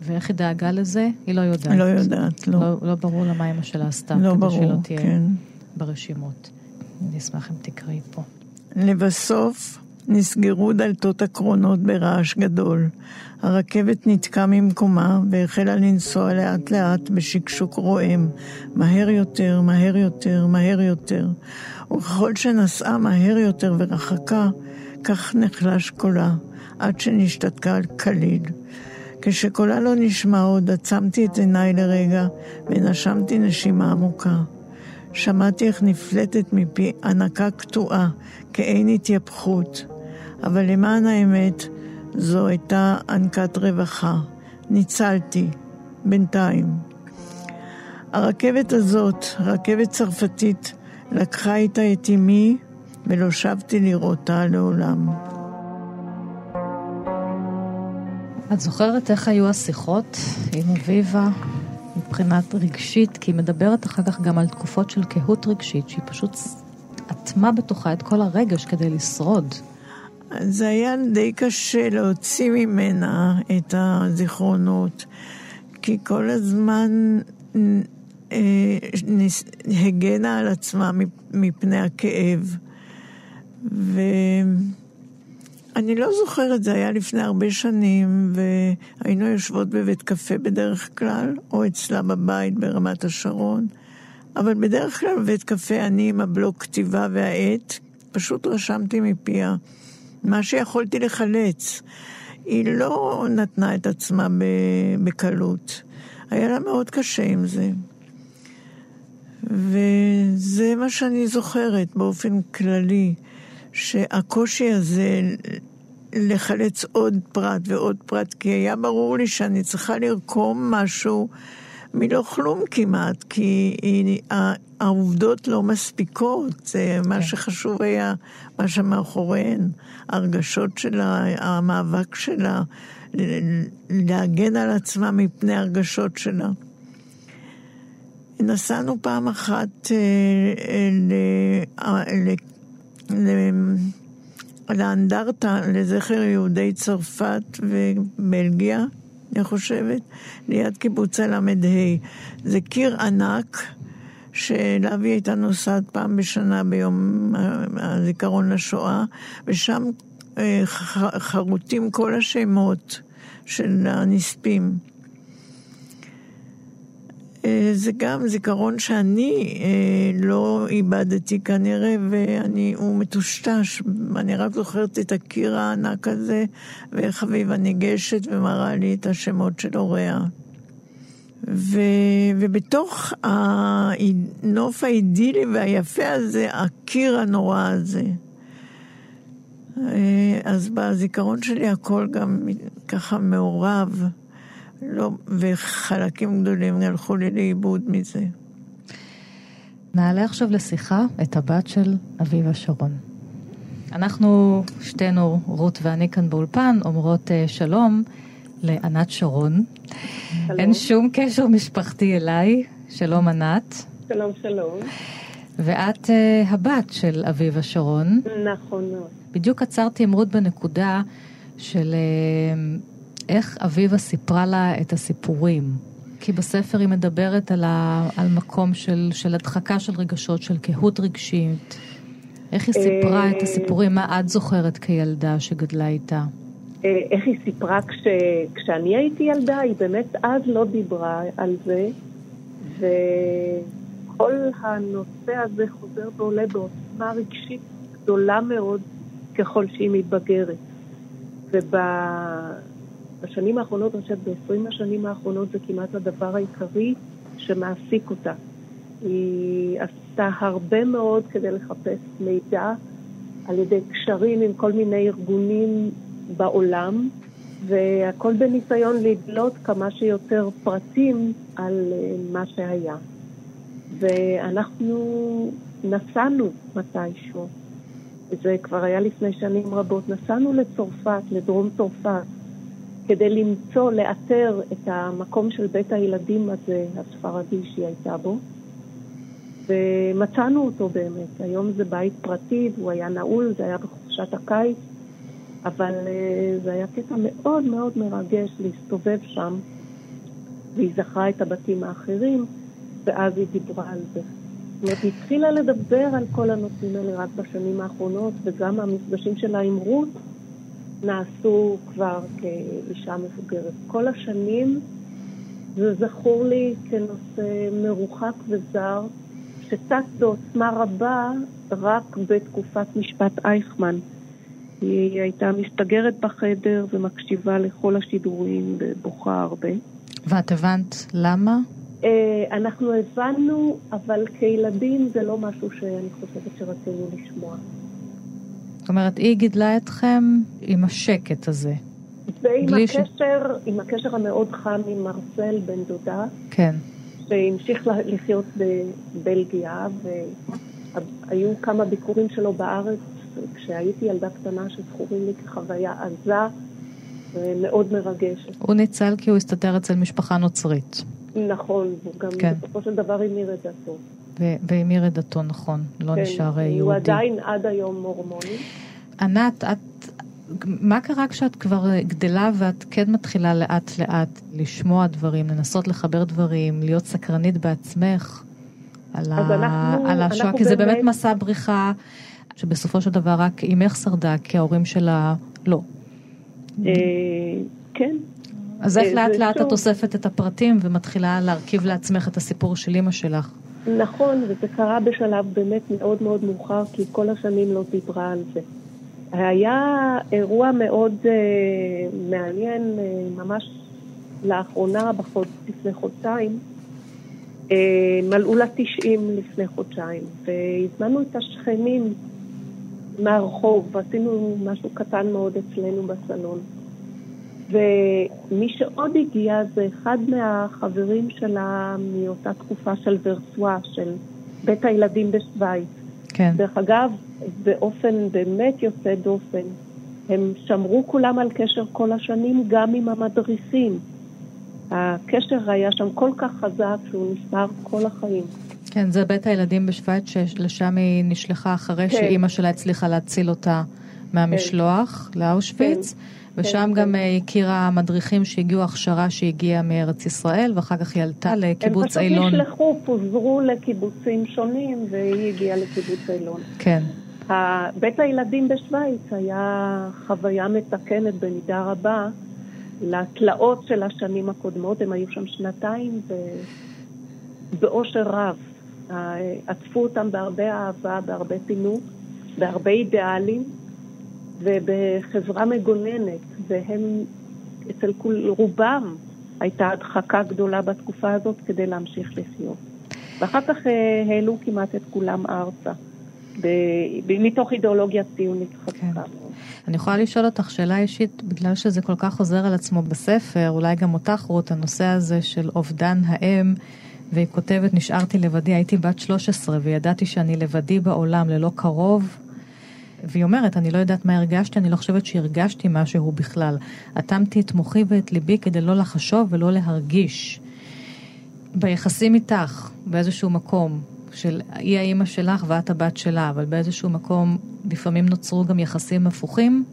ואיך היא דאגה לזה? היא לא יודעת. לא יודעת, לא. לא, לא ברור לה מה אימא שלה עשתה, לא כדי ברור, שהיא לא תהיה כן. ברשימות. אני אשמח אם תקראי פה. לבסוף נסגרו דלתות הקרונות ברעש גדול. הרכבת נתקעה ממקומה והחלה לנסוע לאט לאט בשקשוק רועם, מהר יותר, מהר יותר, מהר יותר. וככל שנסעה מהר יותר ורחקה, כך נחלש קולה, עד שנשתתקה כליל. כשקולה לא נשמע עוד, עצמתי את עיניי לרגע ונשמתי נשימה עמוקה. שמעתי איך נפלטת מפי ענקה קטועה, כאין התייפחות. אבל למען האמת, זו הייתה ענקת רווחה. ניצלתי, בינתיים. הרכבת הזאת, רכבת צרפתית, לקחה איתה את אמי, ולא שבתי לראותה לעולם. את זוכרת איך היו השיחות עם אביבה מבחינת רגשית? כי היא מדברת אחר כך גם על תקופות של קהות רגשית, שהיא פשוט אטמה בתוכה את כל הרגש כדי לשרוד. זה היה די קשה להוציא ממנה את הזיכרונות, כי כל הזמן אה, הגנה על עצמה מפני הכאב. ואני לא זוכרת, זה היה לפני הרבה שנים, והיינו יושבות בבית קפה בדרך כלל, או אצלה בבית ברמת השרון. אבל בדרך כלל בבית קפה אני עם הבלוק כתיבה והעט, פשוט רשמתי מפיה. מה שיכולתי לחלץ. היא לא נתנה את עצמה בקלות. היה לה מאוד קשה עם זה. וזה מה שאני זוכרת באופן כללי, שהקושי הזה לחלץ עוד פרט ועוד פרט, כי היה ברור לי שאני צריכה לרקום משהו מלא כלום כמעט, כי העובדות לא מספיקות, זה מה כן. שחשוב היה, מה שמאחוריהן, הרגשות שלה, המאבק שלה, להגן על עצמה מפני הרגשות שלה. נסענו פעם אחת אה, אה, לאנדרטה לזכר יהודי צרפת ובלגיה. אני חושבת, ליד קיבוץ הל"ה. זה קיר ענק, שאליו היא הייתה נוסעת פעם בשנה ביום הזיכרון לשואה, ושם אה, חרוטים כל השמות של הנספים. אה, זה גם זיכרון שאני אה, לא איבדתי כנראה, והוא מטושטש. אני רק זוכרת את הקיר הענק הזה, ואיך אביבה ניגשת ומראה לי את השמות של הוריה. ו, ובתוך הנוף האידילי והיפה הזה, הקיר הנורא הזה. אה, אז בזיכרון שלי הכל גם ככה מעורב. לא, וחלקים גדולים הלכו לי לאיבוד מזה. נעלה עכשיו לשיחה את הבת של אביבה שרון. אנחנו, שתינו, רות ואני כאן באולפן, אומרות uh, שלום לענת שרון. שלום. אין שום קשר משפחתי אליי. שלום ענת. שלום, שלום. ואת uh, הבת של אביבה שרון. נכון מאוד. בדיוק עצרתי עם רות בנקודה של... Uh, איך אביבה סיפרה לה את הסיפורים. כי בספר היא מדברת על, ה, על מקום של, של הדחקה של רגשות, של קהות רגשית. איך היא סיפרה את הסיפורים? מה את זוכרת כילדה שגדלה איתה? אה, איך היא סיפרה כש, כשאני הייתי ילדה, היא באמת אז לא דיברה על זה, וכל הנושא הזה חוזר ועולה בעוצמה רגשית גדולה מאוד ככל שהיא מתבגרת. ובשנים האחרונות, אני חושבת ב-20 השנים האחרונות זה כמעט הדבר העיקרי שמעסיק אותה. היא עשתה הרבה מאוד כדי לחפש מידע על ידי קשרים עם כל מיני ארגונים בעולם, והכל בניסיון לדלות כמה שיותר פרטים על אה, מה שהיה. ואנחנו נסענו מתישהו, זה כבר היה לפני שנים רבות, נסענו לצרפת, לדרום צרפת, כדי למצוא, לאתר את המקום של בית הילדים הזה, הספרדי שהיא הייתה בו, ומצאנו אותו באמת. היום זה בית פרטי, והוא היה נעול, זה היה בחופשת הקיץ, אבל אה, זה היה קטע מאוד מאוד מרגש להסתובב שם, והיא זכרה את הבתים האחרים, ואז היא דיברה על זה. זאת אומרת, היא התחילה לדבר על כל הנושאים האלה רק בשנים האחרונות, וגם המפגשים שלה עם רות נעשו כבר כאישה מבוגרת. כל השנים זה זכור לי כנושא מרוחק וזר, שצץ בעוצמה רבה רק בתקופת משפט אייכמן. היא הייתה מסתגרת בחדר ומקשיבה לכל השידורים ובוכה הרבה. ואת הבנת למה? אה, אנחנו הבנו, אבל כילדים זה לא משהו שאני חושבת שרצינו לשמוע. זאת אומרת, היא גידלה אתכם עם השקט הזה. ועם בלי ש- הקשר, עם הקשר המאוד חם עם מרסל בן דודה, כן. שהמשיך לחיות בבלגיה, והיו כמה ביקורים שלו בארץ כשהייתי ילדה קטנה שזכורים לי כחוויה עזה ומאוד מרגשת. הוא ניצל כי הוא הסתתר אצל משפחה נוצרית. נכון, הוא גם כן. בסופו של דבר המיר את דתו. והמיר את דתו, נכון. לא כן, נשאר אה, הוא יהודי. עדיין עד היום מורמוני. ענת, את... מה קרה כשאת כבר אה, גדלה ואת כן מתחילה לאט לאט לשמוע דברים, לנסות לחבר דברים, להיות סקרנית בעצמך על, ה... אנחנו- על השואה? כי זה באמת באמת- מסע בריחה שבסופו של דבר רק אימך שרדה, כי ההורים שלה לא. אה, כן, אז איך אה, לאט לאט את אוספת את הפרטים ומתחילה להרכיב לעצמך את הסיפור של אימא שלך? נכון, וזה קרה בשלב באמת מאוד מאוד מאוחר, כי כל השנים לא דיברה על זה. היה אירוע מאוד אה, מעניין, אה, ממש לאחרונה, בחוד, לפני חודשיים, אה, מלאו לה 90 לפני חודשיים, והזמנו את השכנים מהרחוב, ועשינו משהו קטן מאוד אצלנו בסלון. ומי שעוד הגיע זה אחד מהחברים שלה מאותה תקופה של ורסואה, של בית הילדים בשוויץ. כן. דרך אגב, באופן באמת יוצא דופן, הם שמרו כולם על קשר כל השנים, גם עם המדריכים. הקשר היה שם כל כך חזק שהוא נשמר כל החיים. כן, זה בית הילדים בשוויץ, שלשם היא נשלחה אחרי כן. שאימא שלה הצליחה להציל אותה מהמשלוח לאושוויץ, ושם גם כן. אה, הכירה מדריכים שהגיעו הכשרה שהגיעה מארץ ישראל, ואחר כך היא עלתה לקיבוץ הם אילון. פשוט נשלחו, פוזרו לקיבוצים שונים, והיא הגיעה לקיבוץ אילון. כן, בית הילדים בשוויץ היה חוויה מתקנת במידה רבה לתלאות של השנים הקודמות. הם היו שם שנתיים ובאושר רב. עטפו אותם בהרבה אהבה, בהרבה פינוק, בהרבה אידיאלים ובחברה מגוננת. והם, אצל כול, רובם הייתה הדחקה גדולה בתקופה הזאת כדי להמשיך לחיות. ואחר כך אה, העלו כמעט את כולם ארצה. ב- ב- מתוך אידיאולוגיה ציונית חזקה כן. אני יכולה לשאול אותך שאלה אישית, בגלל שזה כל כך חוזר על עצמו בספר, אולי גם אותך רות, הנושא הזה של אובדן האם, והיא כותבת, נשארתי לבדי, הייתי בת 13 וידעתי שאני לבדי בעולם, ללא קרוב. והיא אומרת, אני לא יודעת מה הרגשתי, אני לא חושבת שהרגשתי משהו בכלל. אטמתי את מוחי ואת ליבי כדי לא לחשוב ולא להרגיש. ביחסים איתך, באיזשהו מקום, של היא האימא שלך ואת הבת שלה, אבל באיזשהו מקום לפעמים נוצרו גם יחסים הפוכים,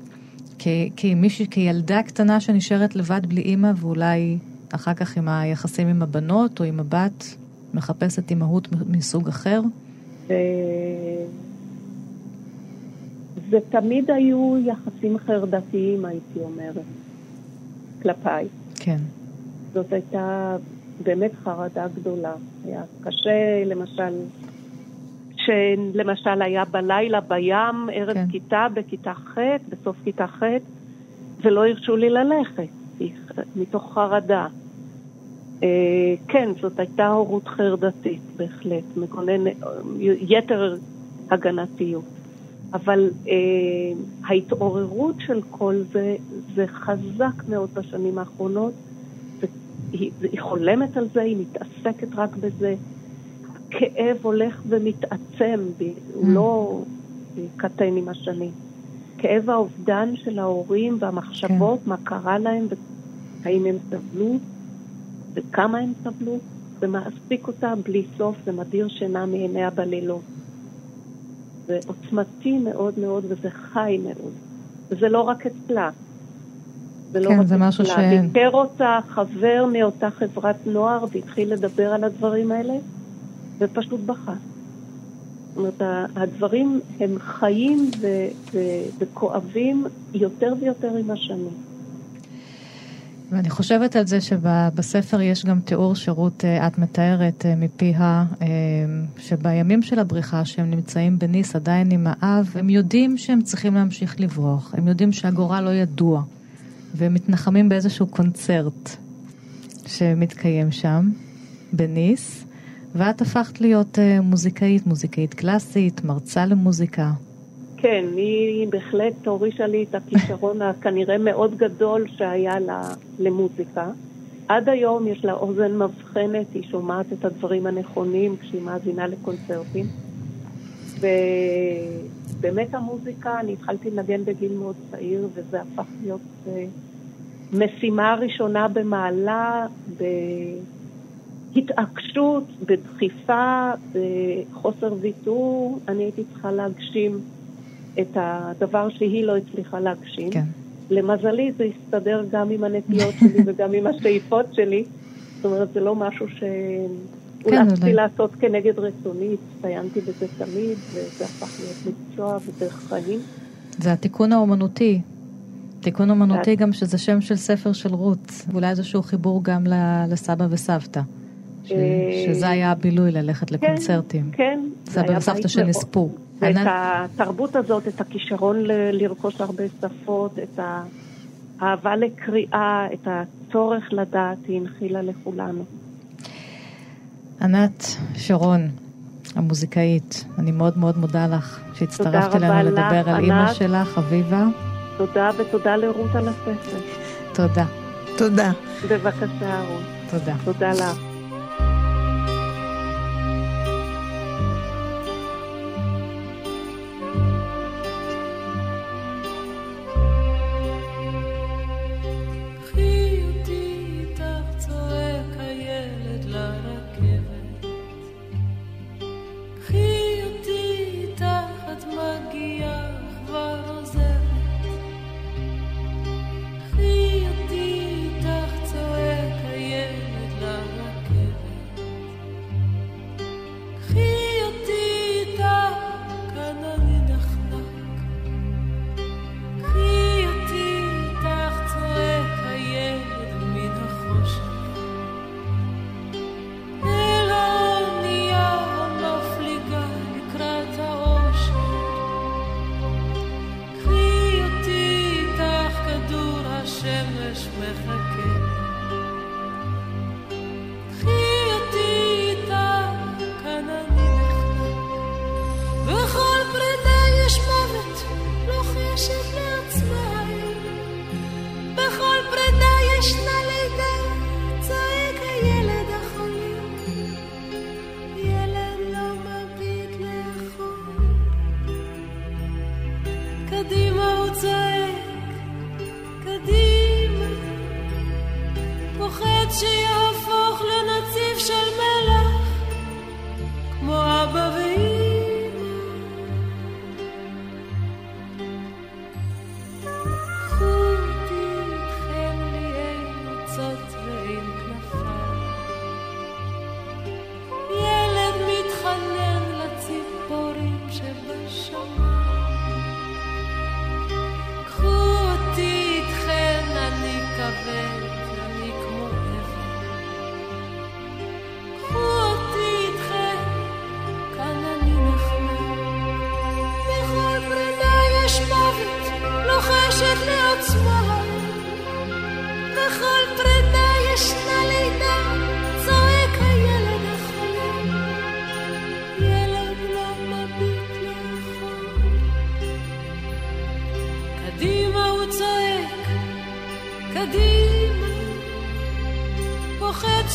כי, כי מישהי, כילדה קטנה שנשארת לבד בלי אימא, ואולי אחר כך עם היחסים עם הבנות או עם הבת, מחפשת אימהות מסוג אחר. ו... ותמיד היו יחסים חרדתיים, הייתי אומרת, כלפיי. כן. זאת הייתה באמת חרדה גדולה. היה קשה, למשל, שלמשל היה בלילה בים, ערב כן. כן. כיתה בכיתה ח', בסוף כיתה ח', ולא הרשו לי ללכת, מתוך חרדה. אה, כן, זאת הייתה הורות חרדתית, בהחלט, מגונן, יתר הגנתיות. אבל אה, ההתעוררות של כל זה, זה חזק מאוד בשנים האחרונות. זה, היא, היא חולמת על זה, היא מתעסקת רק בזה. הכאב הולך ומתעצם, הוא Mm. לא קטן עם השנים. כאב האובדן של ההורים והמחשבות, מה קרה להם, והאם הם סבלו, וכמה הם סבלו, זה מעסיק אותה בלי סוף, זה מדיר שינה מעיניה בלילות. זה עוצמתי מאוד מאוד וזה חי מאוד. וזה לא רק אצלה. זה לא כן, רק זה משהו אצלה. ש- ביקר אותה חבר מאותה חברת נוער והתחיל לדבר על הדברים האלה, ופשוט בכה. זאת אומרת, הדברים הם חיים וכואבים יותר ויותר עם השנים. ואני חושבת על זה שבספר יש גם תיאור שירות, אה, את מתארת אה, מפיה, אה, שבימים של הבריחה, שהם נמצאים בניס עדיין עם האב, הם יודעים שהם צריכים להמשיך לברוח, הם יודעים שהגורל לא ידוע, והם מתנחמים באיזשהו קונצרט שמתקיים שם, בניס, ואת הפכת להיות מוזיקאית, מוזיקאית קלאסית, מרצה למוזיקה. כן, היא בהחלט הורישה לי את הכישרון הכנראה מאוד גדול שהיה לה למוזיקה. עד היום יש לה אוזן מבחנת, היא שומעת את הדברים הנכונים כשהיא מאזינה לקונצרטים. ובאמת המוזיקה, אני התחלתי לנגן בגיל מאוד צעיר, וזה הפך להיות אה, משימה ראשונה במעלה, בהתעקשות, בדחיפה, בחוסר ויתור. אני הייתי צריכה להגשים את הדבר שהיא לא הצליחה להגשים. כן. למזלי זה הסתדר גם עם הנטיות שלי וגם עם השאיפות שלי. זאת אומרת, זה לא משהו שהולכתי אולי. לעשות כנגד רצוני, הצטיינתי בזה תמיד, וזה הפך להיות מקצוע ודרך חיים. זה התיקון האומנותי. תיקון אומנותי כן. גם שזה שם של ספר של רות, ואולי איזשהו חיבור גם לסבא וסבתא. ש- אה, שזה היה הבילוי, ללכת לקונצרטים. כן. זה סבא וסבתא שנספו. מאוד- ואת ענת- התרבות הזאת, את הכישרון ל- לרכוש הרבה שפות, את האהבה לקריאה, את הצורך לדעת, היא הנחילה לכולנו. ענת שרון, המוזיקאית, אני מאוד מאוד מודה לך שהצטרפת אלינו לדבר לך, על אימא. שלך, אביבה. תודה ותודה לרות על הספר. תודה. תודה. בבקשה, רות. תודה. תודה לך.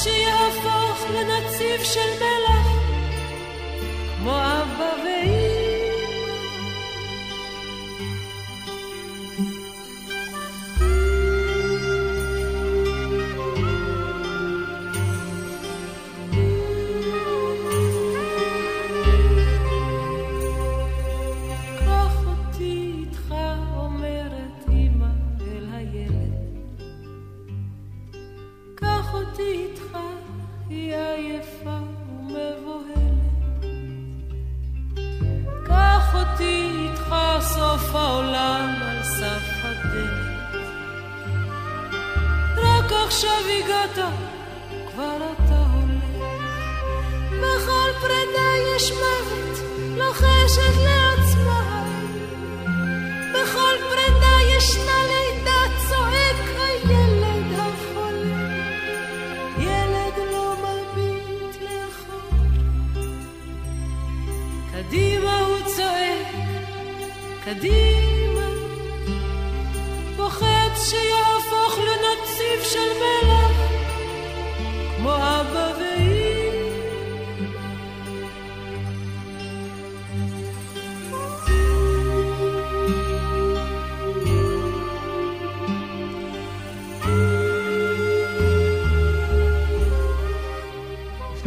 שיהפוך לנציב של מלח, כמו אבא ואימא.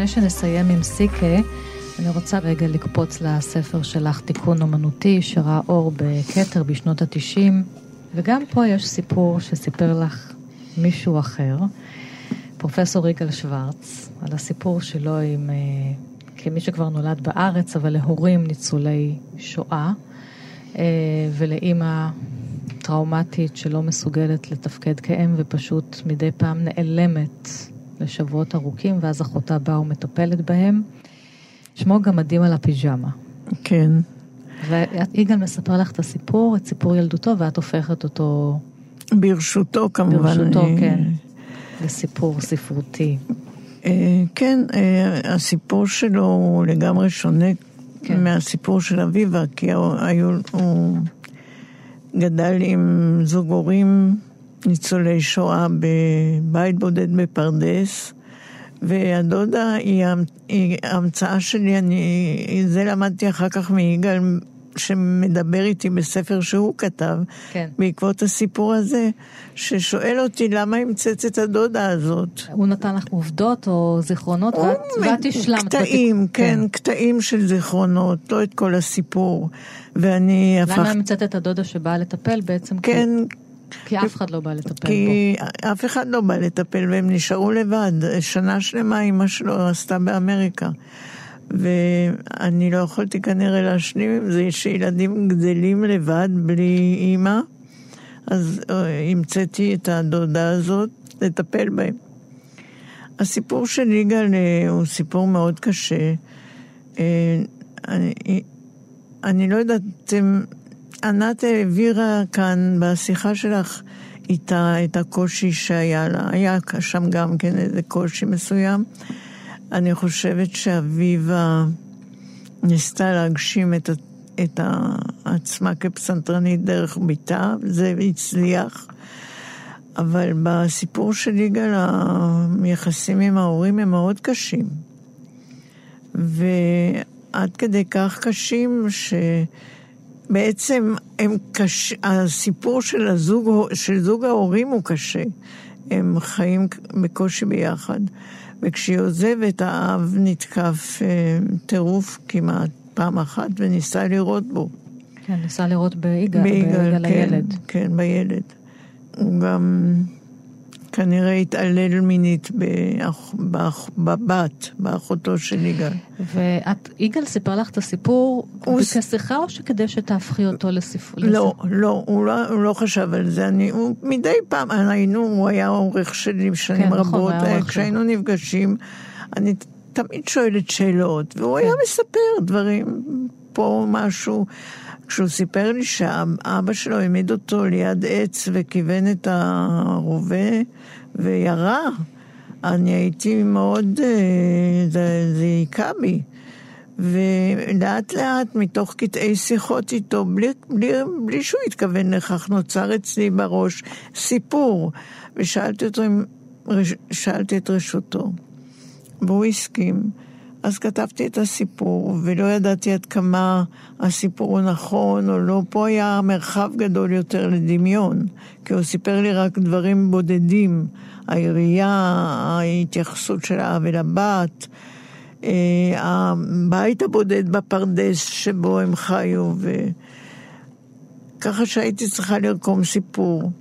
שנסיים עם סיקה, אני רוצה רגע לקפוץ לספר שלך, תיקון אומנותי, שראה אור בכתר בשנות התשעים, וגם פה יש סיפור שסיפר לך מישהו אחר, פרופסור יגאל שוורץ, על הסיפור שלו עם, אה, כמי שכבר נולד בארץ, אבל להורים ניצולי שואה, אה, ולאימא טראומטית שלא מסוגלת לתפקד כאם ופשוט מדי פעם נעלמת לשבועות ארוכים, ואז אחותה באה ומטפלת בהם. שמו גמדים על הפיג'מה. כן. ויגאל מספר לך את הסיפור, את סיפור ילדותו, ואת הופכת אותו, ברשותו כמובן. ברשותו, אה, כן, לסיפור ספרותי. אה, כן, אה, הסיפור שלו הוא לגמרי שונה כן. מהסיפור של אביבה, כי הוא, היו, הוא גדל עם זוג הורים ניצולי שואה בבית בודד בפרדס, והדודה היא, היא המצאה שלי, אני, זה למדתי אחר כך מיגאל, שמדבר איתי בספר שהוא כתב, כן. בעקבות הסיפור הזה, ששואל אותי למה המצאת את הדודה הזאת. הוא נתן לך עובדות או זיכרונות, ואת, ואת השלמת. קטעים, בתיק- כן, קטעים של זיכרונות, לא את כל הסיפור. ואני למה הפכתי, המצאת את הדודה שבאה לטפל בעצם? כן, כי אף אחד לא בא לטפל בו. כי אף אחד לא בא לטפל והם נשארו לבד. שנה שלמה אמא שלו עשתה באמריקה. ואני לא יכולתי כנראה להשלים עם זה שילדים גדלים לבד בלי אימא. אז אה, המצאתי את הדודה הזאת לטפל בהם. הסיפור של יגאל אה, הוא סיפור מאוד קשה. אה, אני, אני לא יודעת, אתם- ענת העבירה כאן בשיחה שלך איתה את הקושי שהיה לה. היה שם גם כן איזה קושי מסוים. אני חושבת שאביבה ניסתה להגשים את, את עצמה כפסנתרנית דרך ביתה, זה הצליח. אבל בסיפור של יגאל, היחסים עם ההורים הם מאוד קשים. ועד כדי כך קשים שבעצם הם קש... הסיפור של, הזוג, של זוג ההורים הוא קשה. הם חיים בקושי ביחד. וכשהיא עוזבת, האב נתקף אה, טירוף כמעט פעם אחת וניסה לירות בו. כן, ניסה לראות ביגאל, ביגאל, ביגאל כן, הילד. כן, בילד. הוא גם כנראה התעלל מינית באח, באח, בבת, באחותו של יגאל. ואת, יגאל סיפר לך את הסיפור הוא כשיחה או שכדי שתהפכי אותו לסיפור? לא, לא, הוא לא, הוא לא חשב על זה. אני, הוא מדי פעם, היינו, הוא היה עורך שלי שנים כן, נכון, רבות. היה שלך. כשהיינו נפגשים, אני תמיד שואלת שאלות, והוא היה כן. מספר דברים, פה משהו. כשהוא סיפר לי שאבא שלו העמיד אותו ליד עץ וכיוון את הרובה וירה, אני הייתי מאוד, אה, זה, זה היכה בי. ולאט לאט, מתוך קטעי שיחות איתו, בלי, בלי, בלי שהוא התכוון לכך, נוצר אצלי בראש סיפור. ושאלתי אותו שאלתי את רשותו, והוא הסכים. אז כתבתי את הסיפור, ולא ידעתי עד כמה הסיפור הוא נכון או לא. פה היה מרחב גדול יותר לדמיון, כי הוא סיפר לי רק דברים בודדים. העירייה, ההתייחסות של האב אל הבת, אה, הבית הבודד בפרדס שבו הם חיו, וככה שהייתי צריכה לרקום סיפור.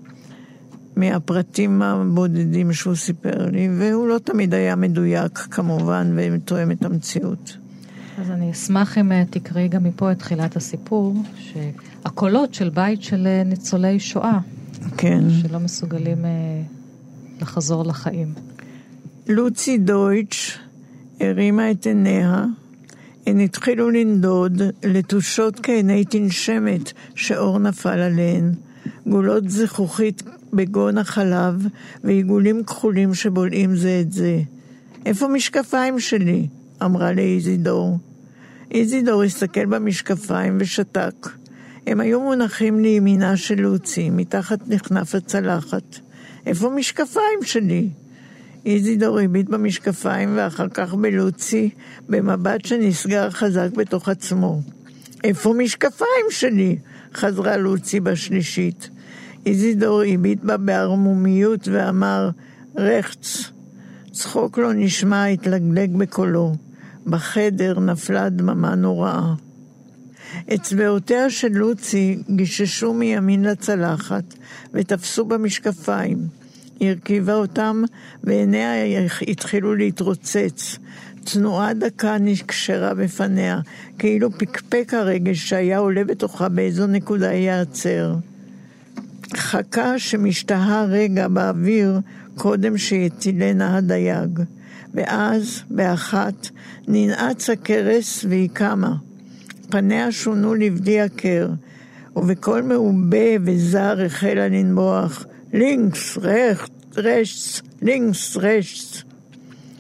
מהפרטים הבודדים שהוא סיפר לי, והוא לא תמיד היה מדויק כמובן ותואם את המציאות. אז אני אשמח אם אה, תקראי גם מפה את תחילת הסיפור, שהקולות של בית של אה, ניצולי שואה. כן. שלא מסוגלים אה, לחזור לחיים. לוצי דויטש הרימה את עיניה, הן התחילו לנדוד, לתושות כעיני תנשמת שאור נפל עליהן, גולות זכוכית בגון החלב ועיגולים כחולים שבולעים זה את זה. איפה משקפיים שלי? אמרה לאיזידור. איזידור הסתכל במשקפיים ושתק. הם היו מונחים לימינה של לוצי, מתחת נכנף הצלחת. איפה משקפיים שלי? איזידור הביט במשקפיים ואחר כך בלוצי, במבט שנסגר חזק בתוך עצמו. איפה משקפיים שלי? חזרה לוצי בשלישית. איזידור הביט בה בערמומיות ואמר, רחץ. צחוק לא נשמע, התלגלג בקולו. בחדר נפלה דממה נוראה. אצבעותיה של לוצי גיששו מימין לצלחת ותפסו במשקפיים. היא הרכיבה אותם ועיניה התחילו להתרוצץ. תנועה דקה נקשרה בפניה, כאילו פקפק הרגש שהיה עולה בתוכה באיזו נקודה ייעצר. חכה שמשתהה רגע באוויר קודם שיטילנה הדייג. ואז, באחת, ננעץ הכרס והיא קמה. פניה שונו לבדי הכר, ובקול מעובה וזר החלה לנבוח, לינקס, רכט, רשץ, לינקס, רשץ.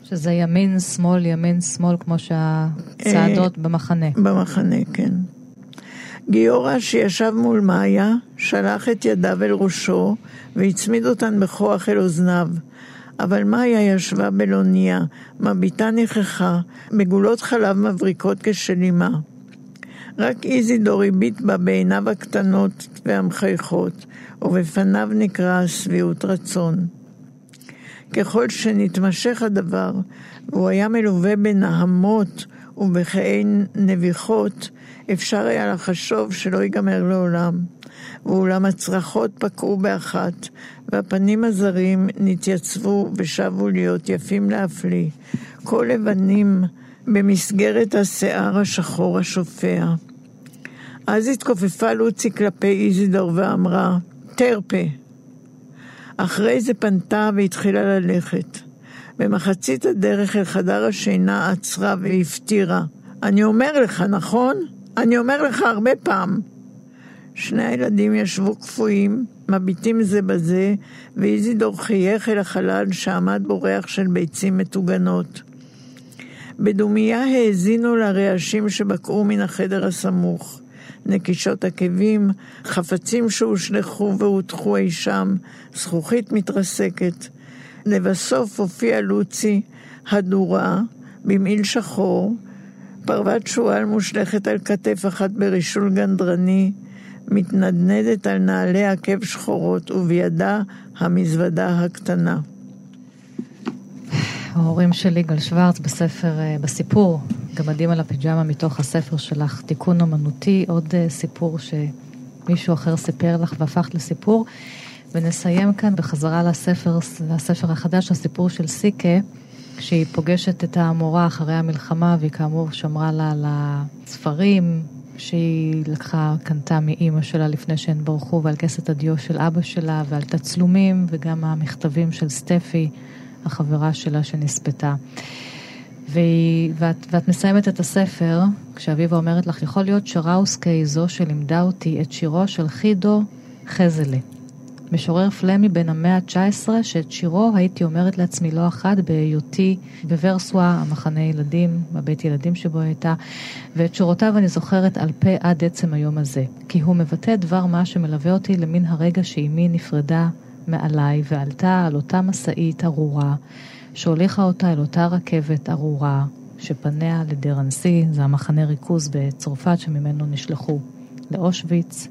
שזה ימין, שמאל, ימין, שמאל, כמו שהצעדות במחנה. במחנה, כן. גיורא שישב מול מאיה, שלח את ידיו אל ראשו והצמיד אותן בכוח אל אוזניו. אבל מאיה ישבה בלוניה, מביטה נכחה, מגולות חלב מבריקות כשל אמה. רק איזידור הביט בה בעיניו הקטנות והמחייכות, ובפניו נקראה שביעות רצון. ככל שנתמשך הדבר, והוא היה מלווה בנהמות ובחיי נביחות, אפשר היה לחשוב שלא ייגמר לעולם. ואולם הצרחות פקעו באחת, והפנים הזרים נתייצבו ושבו להיות יפים להפליא, כל לבנים במסגרת השיער השחור השופע. אז התכופפה לוצי כלפי איזידור ואמרה, תרפה. אחרי זה פנתה והתחילה ללכת. במחצית הדרך אל חדר השינה עצרה והפטירה. אני אומר לך, נכון? אני אומר לך הרבה פעם. שני הילדים ישבו קפואים, מביטים זה בזה, ואיזידור חייך אל החלל שעמד בו ריח של ביצים מטוגנות. בדומייה האזינו לרעשים שבקעו מן החדר הסמוך. נקישות עקבים, חפצים שהושלכו והוטחו אי שם, זכוכית מתרסקת. לבסוף הופיע לוצי, הדורה, במעיל שחור, פרוות שועל מושלכת על כתף אחת ברישול גנדרני, מתנדנדת על נעלי עקב שחורות, ובידה המזוודה הקטנה. ההורים של יגאל שוורץ בספר, אה, בסיפור, גמדים על הפיג'מה מתוך הספר שלך, תיקון אומנותי, עוד אה, סיפור שמישהו אחר סיפר לך והפכת לסיפור. ונסיים כאן בחזרה לספר, לספר החדש, הסיפור של סיקה, כשהיא פוגשת את המורה אחרי המלחמה, והיא כאמור שמרה לה על הספרים שהיא לקחה, קנתה מאימא שלה לפני שהן ברחו, ועל כסת הדיו של אבא שלה, ועל תצלומים, וגם המכתבים של סטפי, החברה שלה שנספתה. והיא, ואת, ואת מסיימת את הספר, כשאביבה אומרת לך, יכול להיות שראוסקה היא זו שלימדה אותי את שירו של חידו חזלה. משורר פלמי בן המאה ה-19, שאת שירו הייתי אומרת לעצמי לא אחת בהיותי בוורסואה, המחנה ילדים, הבית ילדים שבו הייתה, ואת שורותיו אני זוכרת על פה עד עצם היום הזה, כי הוא מבטא דבר מה שמלווה אותי למין הרגע שאימי נפרדה מעליי ועלתה על אותה משאית ארורה שהוליכה אותה אל אותה רכבת ארורה שפניה לדרנסי, זה המחנה ריכוז בצרפת שממנו נשלחו לאושוויץ,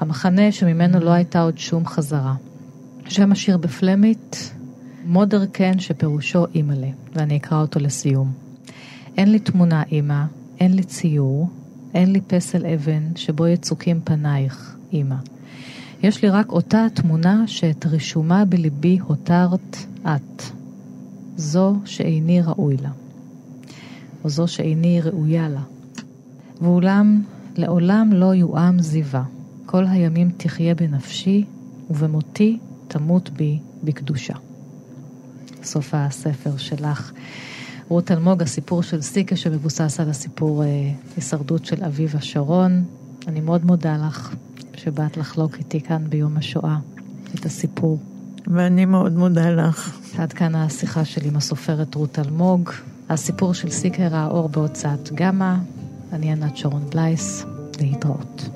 המחנה שממנו לא הייתה עוד שום חזרה. שם השיר בפלמית, מודר קן שפירושו אימא'לה, ואני אקרא אותו לסיום. אין לי תמונה אימא, אין לי ציור, אין לי פסל אבן שבו יצוקים פנייך, אימא. יש לי רק אותה התמונה שאת רישומה בליבי הותרת את. זו שאיני ראוי לה. או זו שאיני ראויה לה. ואולם, לעולם לא יואם זיווה. כל הימים תחיה בנפשי, ובמותי תמות בי בקדושה. סוף הספר שלך. רות אלמוג, הסיפור של סיקה שמבוסס על הסיפור אה, הישרדות של אביבה שרון. אני מאוד מודה לך שבאת לחלוק איתי כאן ביום השואה את הסיפור. ואני מאוד מודה לך. עד כאן השיחה שלי עם הסופרת רות אלמוג. הסיפור של סיקה ראה אור בהוצאת גמא. אני ענת שרון בלייס. להתראות.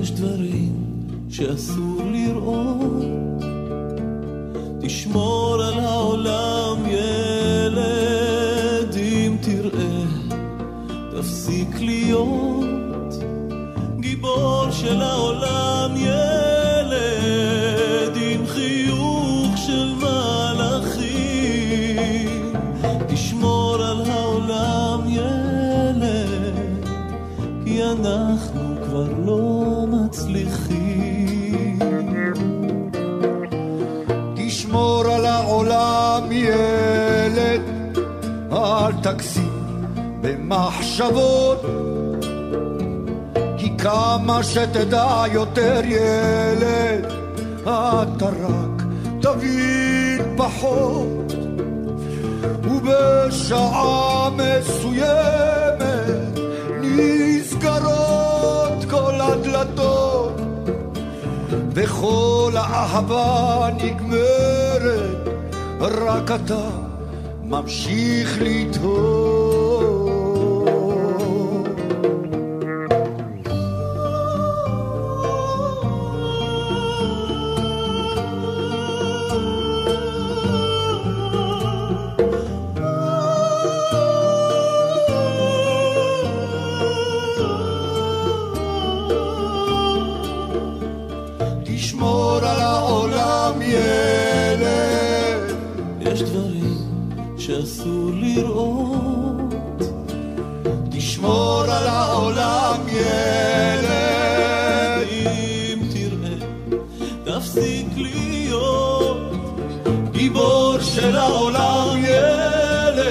יש דברים שאסור לראות. תשמור במחשבות. כי כמה שתדע יותר, ילד, אתה רק תבין פחות. ובשעה מסוימת נסגרות כל הדלתות וכל האהבה נגמרת, רק אתה ממשיך לתהות. של העולם, ילד,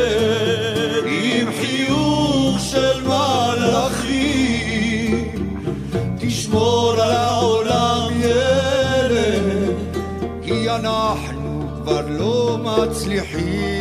עם חיוך של מלאכים. תשמור על העולם, ילד, כי אנחנו כבר לא מצליחים.